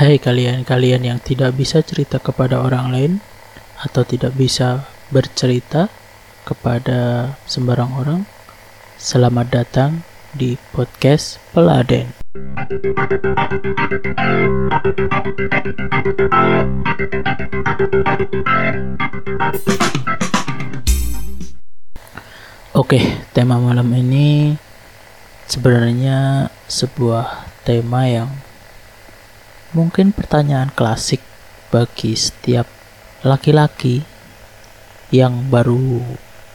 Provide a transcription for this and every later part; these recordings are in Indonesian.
Hai kalian-kalian yang tidak bisa cerita kepada orang lain atau tidak bisa bercerita kepada sembarang orang, selamat datang di podcast Peladen. Oke, tema malam ini sebenarnya sebuah tema yang mungkin pertanyaan klasik bagi setiap laki-laki yang baru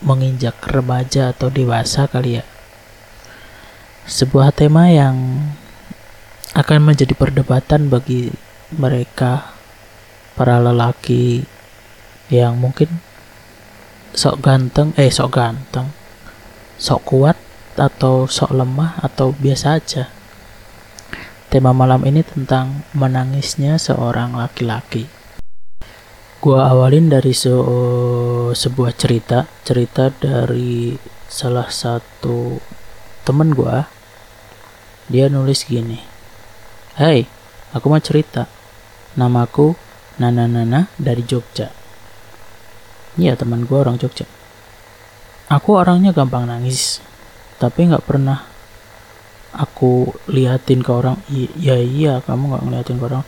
menginjak remaja atau dewasa kali ya. Sebuah tema yang akan menjadi perdebatan bagi mereka para lelaki yang mungkin sok ganteng eh sok ganteng sok kuat atau sok lemah atau biasa aja. Tema malam ini tentang menangisnya seorang laki-laki. Gua awalin dari se sebuah cerita, cerita dari salah satu temen gua. Dia nulis gini. Hai, aku mau cerita. Namaku Nana Nana dari Jogja. Iya teman gua orang Jogja. Aku orangnya gampang nangis tapi nggak pernah aku liatin ke orang iya iya kamu nggak ngeliatin ke orang.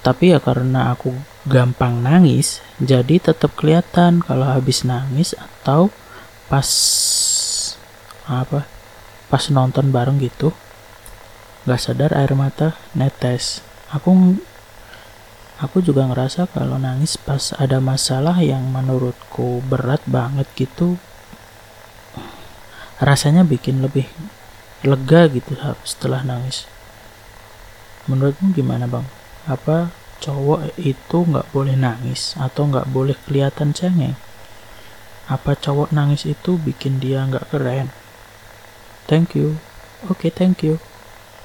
Tapi ya karena aku gampang nangis jadi tetap kelihatan kalau habis nangis atau pas apa pas nonton bareng gitu nggak sadar air mata netes. Aku aku juga ngerasa kalau nangis pas ada masalah yang menurutku berat banget gitu rasanya bikin lebih lega gitu setelah nangis. Menurutmu gimana bang? Apa cowok itu nggak boleh nangis atau nggak boleh kelihatan cengeng? Apa cowok nangis itu bikin dia nggak keren? Thank you. Oke okay, thank you.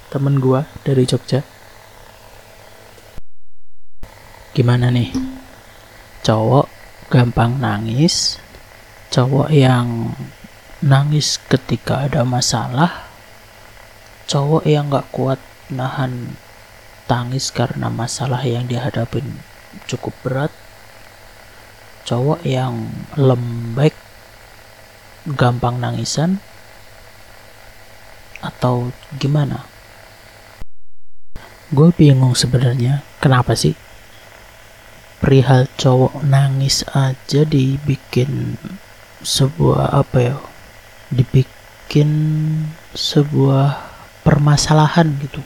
Temen gua dari Jogja. Gimana nih? Cowok gampang nangis cowok yang nangis ketika ada masalah cowok yang gak kuat nahan tangis karena masalah yang dihadapin cukup berat. Cowok yang lembek gampang nangisan atau gimana? Gue bingung sebenarnya kenapa sih perihal cowok nangis aja dibikin sebuah apa ya dibikin sebuah permasalahan gitu.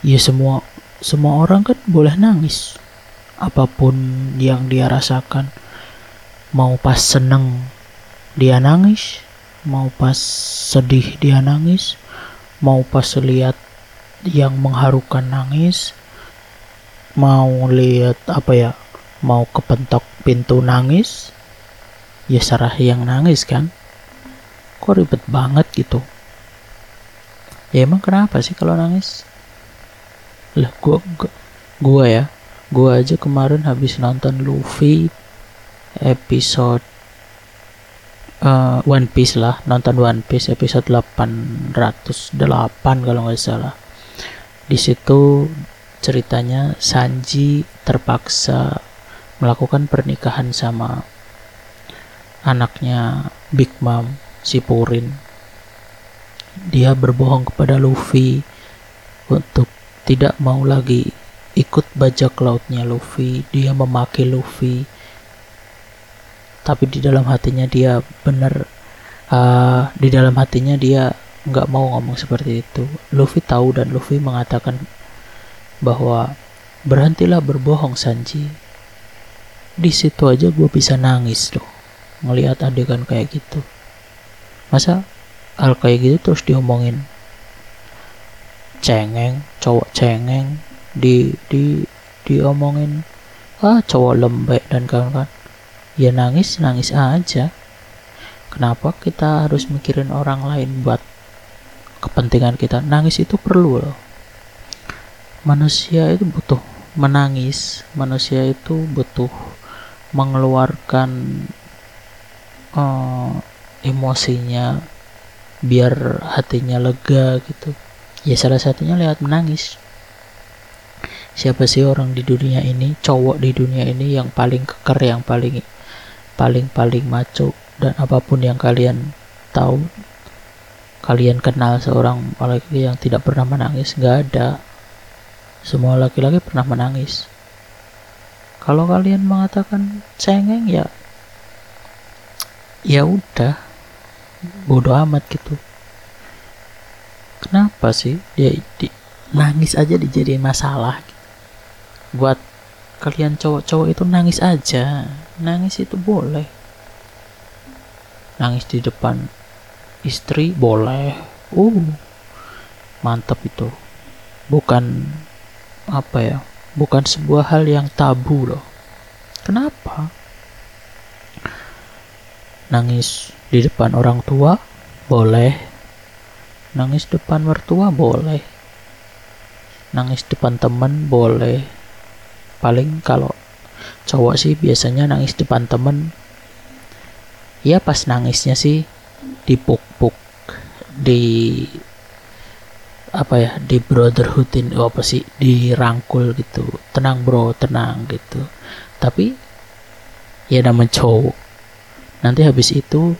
Ya semua semua orang kan boleh nangis. Apa pun yang dia rasakan. Mau pas seneng dia nangis mau pas sedih dia nangis mau pas lihat yang mengharukan nangis mau lihat apa ya mau kepentok pintu nangis ya sarah yang nangis kan. Kok ribet banget gitu ya emang kenapa sih kalau nangis? Lah gua, gua ya. Gua aja kemarin habis nonton Luffy episode uh, One Piece lah. Nonton One Piece episode 808 kalau nggak salah. Di situ ceritanya Sanji terpaksa melakukan pernikahan sama anaknya Big Mom si Purin. Dia berbohong kepada Luffy untuk tidak mau lagi ikut bajak lautnya Luffy. Dia memaki Luffy. Tapi di dalam hatinya dia benar uh, di dalam hatinya dia nggak mau ngomong seperti itu. Luffy tahu dan Luffy mengatakan bahwa berhentilah berbohong Sanji. Di situ aja gue bisa nangis loh ngelihat adegan kayak gitu masa hal kayak gitu terus diomongin. Cengeng cowok cengeng di di diomongin. Ah cowok lembek dan kawan-kawan. Ya nangis nangis aja. Kenapa kita harus mikirin orang lain buat kepentingan kita? Nangis itu perlu loh. Manusia itu butuh menangis. Manusia itu butuh mengeluarkan uh, emosinya biar hatinya lega gitu. Ya salah satunya lewat menangis. Siapa sih orang di dunia ini cowok di dunia ini yang paling keker yang paling paling paling maco? Dan apa pun yang kalian tahu kalian kenal seorang laki yang tidak pernah menangis nggak ada. Semua laki-laki pernah menangis. Kalau kalian mengatakan cengeng ya ya udah bodoh amat gitu. Kenapa sih dia di, nangis aja dijadiin masalah? Buat kalian cowok-cowok itu nangis aja. Nangis itu boleh. Nangis di depan istri boleh. Uh mantap itu. Bukan apa ya bukan sebuah hal yang tabu loh. Kenapa nangis di depan orang tua boleh. Nangis depan mertua boleh. Nangis depan teman boleh. Paling kalau cowok sih biasanya nangis depan temen ya pas nangisnya sih dipuk-puk di apa ya di brotherhoodin oh apa sih dirangkul gitu. Tenang bro tenang gitu. Tapi ya nama cowok nanti habis itu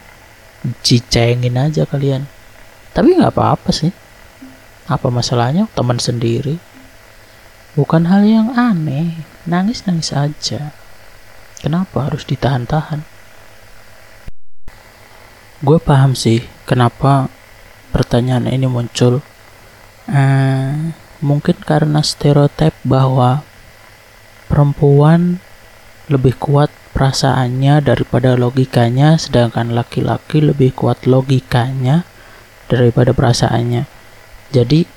cicengin aja kalian tapi nggak apa-apa sih apa masalahnya teman sendiri bukan hal yang aneh nangis-nangis aja. Kenapa harus ditahan-tahan? Gue paham sih kenapa pertanyaan ini muncul. Uh, mungkin karena stereotip bahwa perempuan lebih kuat perasaannya daripada logikanya, sedangkan laki-laki lebih kuat logikanya daripada perasaannya. Jadi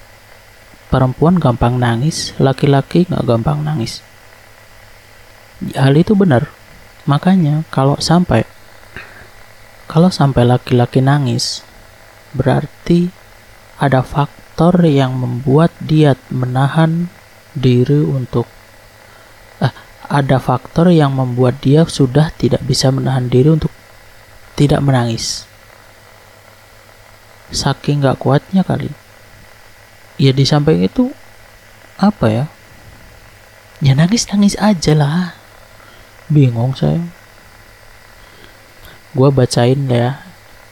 perempuan gampang nangis, laki-laki nggak gampang nangis hal itu benar makanya kalau sampai kalau sampai laki-laki nangis berarti ada faktor yang membuat dia menahan diri untuk ada faktor yang membuat dia sudah tidak bisa menahan diri untuk tidak menangis. Saking gak kuatnya kali. Ya di samping itu apa ya? Ya nangis nangis aja lah. Bingung saya. Gue bacain ya.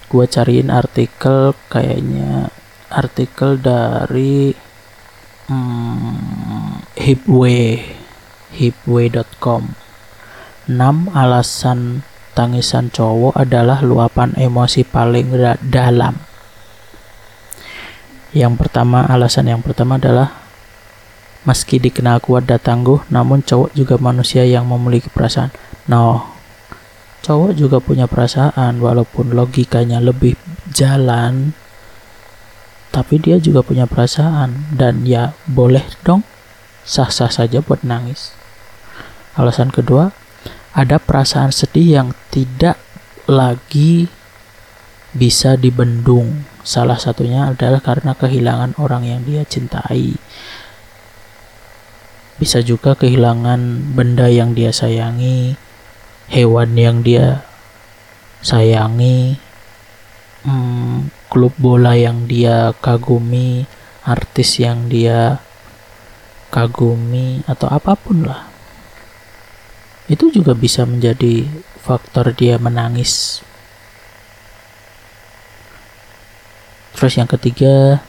Gue cariin artikel kayaknya. Artikel dari hmm, hipway hipway.com 6 alasan tangisan cowok adalah luapan emosi paling dalam yang pertama alasan yang pertama adalah Meski dikenal kuat dan tangguh, namun cowok juga manusia yang memiliki perasaan. No, cowok juga punya perasaan walaupun logikanya lebih jalan, tapi dia juga punya perasaan dan ya boleh dong sah-sah saja buat nangis. Alasan kedua, ada perasaan sedih yang tidak lagi bisa dibendung. Salah satunya adalah karena kehilangan orang yang dia cintai bisa juga kehilangan benda yang dia sayangi, hewan yang dia sayangi, hmm, klub bola yang dia kagumi, artis yang dia kagumi, atau apa pun lah. Itu juga bisa menjadi faktor dia menangis. Terus yang ketiga,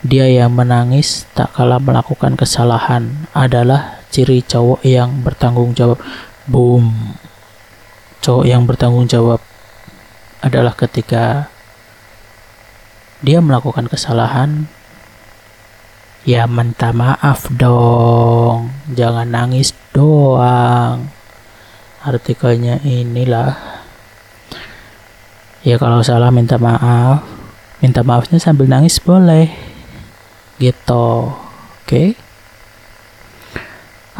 dia yang menangis tak kalah melakukan kesalahan adalah ciri cowok yang bertanggung jawab. Boom. Cowok yang bertanggung jawab adalah ketika dia melakukan kesalahan ya minta maaf dong jangan nangis doang artikelnya inilah. Ya kalau salah minta maaf. Minta maafnya sambil nangis boleh. Gitu. Oke. Okay?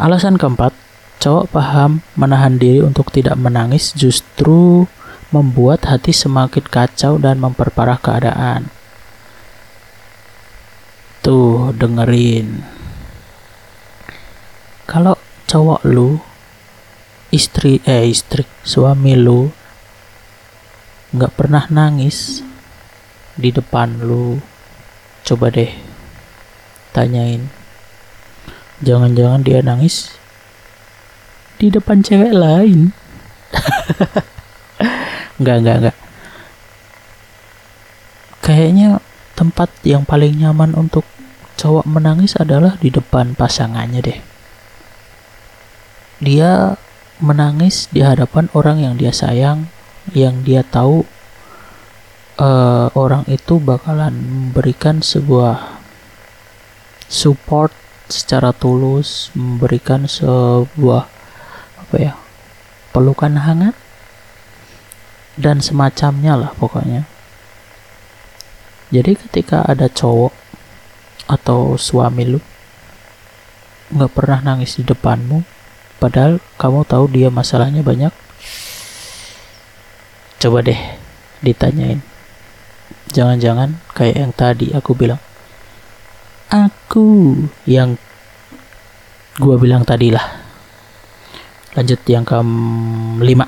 alasan keempat cowok paham menahan diri untuk tidak menangis justru membuat hati semakin kacau dan memperparah keadaan. Tuh dengerin. Kalau cowok lu istri eh istri suami lu nggak pernah nangis di depan lu coba deh tanyain jangan-jangan dia nangis di depan cewek lain Enggak, enggak, enggak. Kayaknya tempat yang paling nyaman untuk cowok menangis adalah di depan pasangannya deh. Dia menangis di hadapan orang yang dia sayang, yang dia tahu uh, orang itu bakalan memberikan sebuah support secara tulus, memberikan sebuah apa ya pelukan hangat dan semacamnya lah pokoknya. Jadi ketika ada cowok atau suami lu nggak pernah nangis di depanmu padahal kamu tahu dia masalahnya banyak. Coba deh ditanyain. Jangan-jangan kayak yang tadi aku bilang. Aku. Yang gua bilang tadi lah lanjut yang ke lima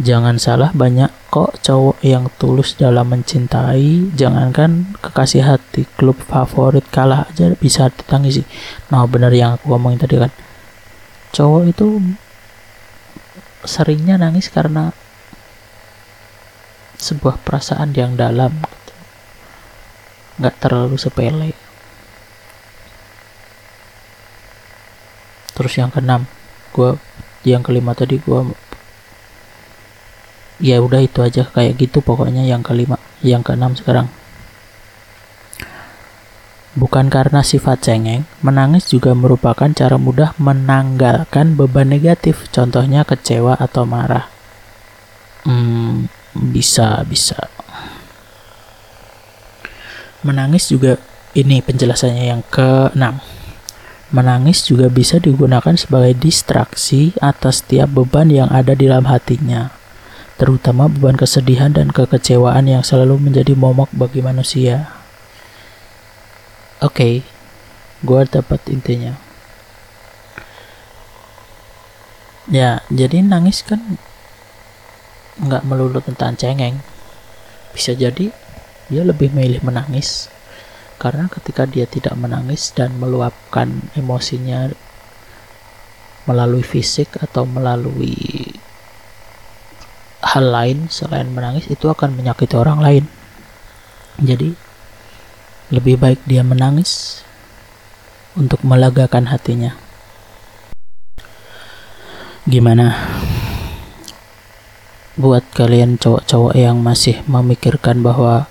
jangan salah banyak kok cowok yang tulus dalam mencintai. Jangankan kekasih hati klub favorit kalah aja bisa ditangisi. Nah bener yang aku ngomongin tadi kan cowok itu seringnya nangis karena sebuah perasaan yang dalam gitu. nggak terlalu sepele terus yang keenam gue yang kelima tadi gue ya udah itu aja kayak gitu pokoknya yang kelima yang keenam sekarang Bukan karena sifat cengeng, menangis juga merupakan cara mudah menanggalkan beban negatif, contohnya kecewa atau marah. Hmm, bisa, bisa. Menangis juga, ini penjelasannya yang keenam. Menangis juga bisa digunakan sebagai distraksi atas setiap beban yang ada di dalam hatinya, terutama beban kesedihan dan kekecewaan yang selalu menjadi momok bagi manusia. Oke, okay, gue dapat intinya. Ya, jadi nangis kan nggak melulu tentang cengeng. Bisa jadi dia lebih milih menangis karena ketika dia tidak menangis dan meluapkan emosinya melalui fisik atau melalui hal lain selain menangis itu akan menyakiti orang lain jadi lebih baik dia menangis untuk melegakan hatinya gimana buat kalian cowok-cowok yang masih memikirkan bahwa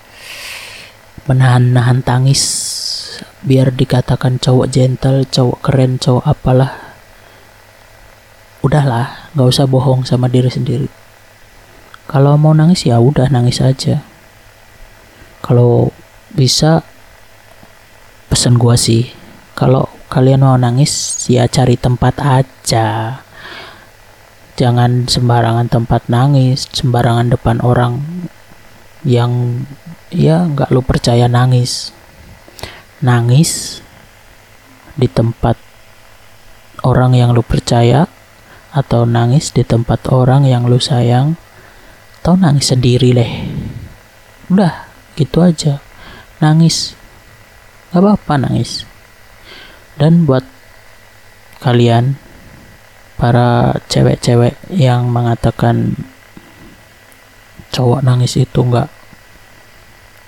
menahan-nahan tangis biar dikatakan cowok gentle, cowok keren, cowok apalah. Udahlah, nggak usah bohong sama diri sendiri. Kalau mau nangis ya udah nangis aja. Kalau bisa pesan gua sih, kalau kalian mau nangis ya cari tempat aja. Jangan sembarangan tempat nangis, sembarangan depan orang yang ya nggak lu percaya nangis. Nangis di tempat orang yang lu percaya atau nangis di tempat orang yang lu sayang atau nangis sendiri leh. Udah gitu aja. Nangis gak apa-apa nangis. Dan buat kalian para cewek-cewek yang mengatakan cowok nangis itu nggak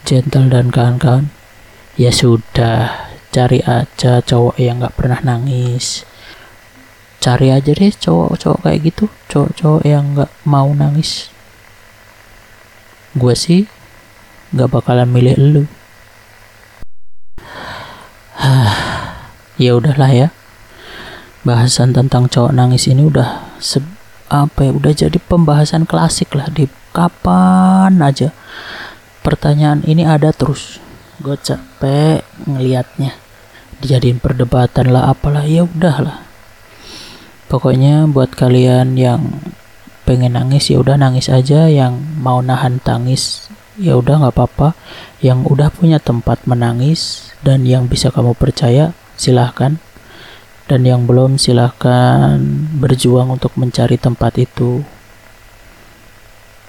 gentle dan kawan-kawan ya sudah cari aja cowok yang nggak pernah nangis. Cari aja deh cowok-cowok kayak gitu cowok-cowok yang nggak mau nangis. Gue sih nggak bakalan milih lu ya udahlah ya. Bahasan tentang cowok nangis ini udah se apa ya udah jadi pembahasan klasik lah. Di kapan aja pertanyaan ini ada terus. Gue capek ngelihatnya dijadiin perdebatan lah apalah ya udahlah. Pokoknya buat kalian yang pengen nangis ya udah nangis aja. Yang mau nahan tangis ya udah nggak apa-apa. Yang udah punya tempat menangis dan yang bisa kamu percaya silahkan dan yang belum silahkan berjuang untuk mencari tempat itu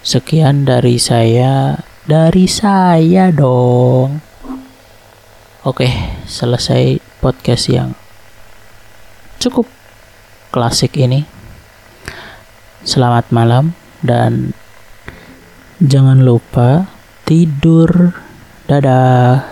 sekian dari saya dari saya dong. Oke, selesai podcast yang cukup klasik ini. Selamat malam dan jangan lupa tidur. Dadah.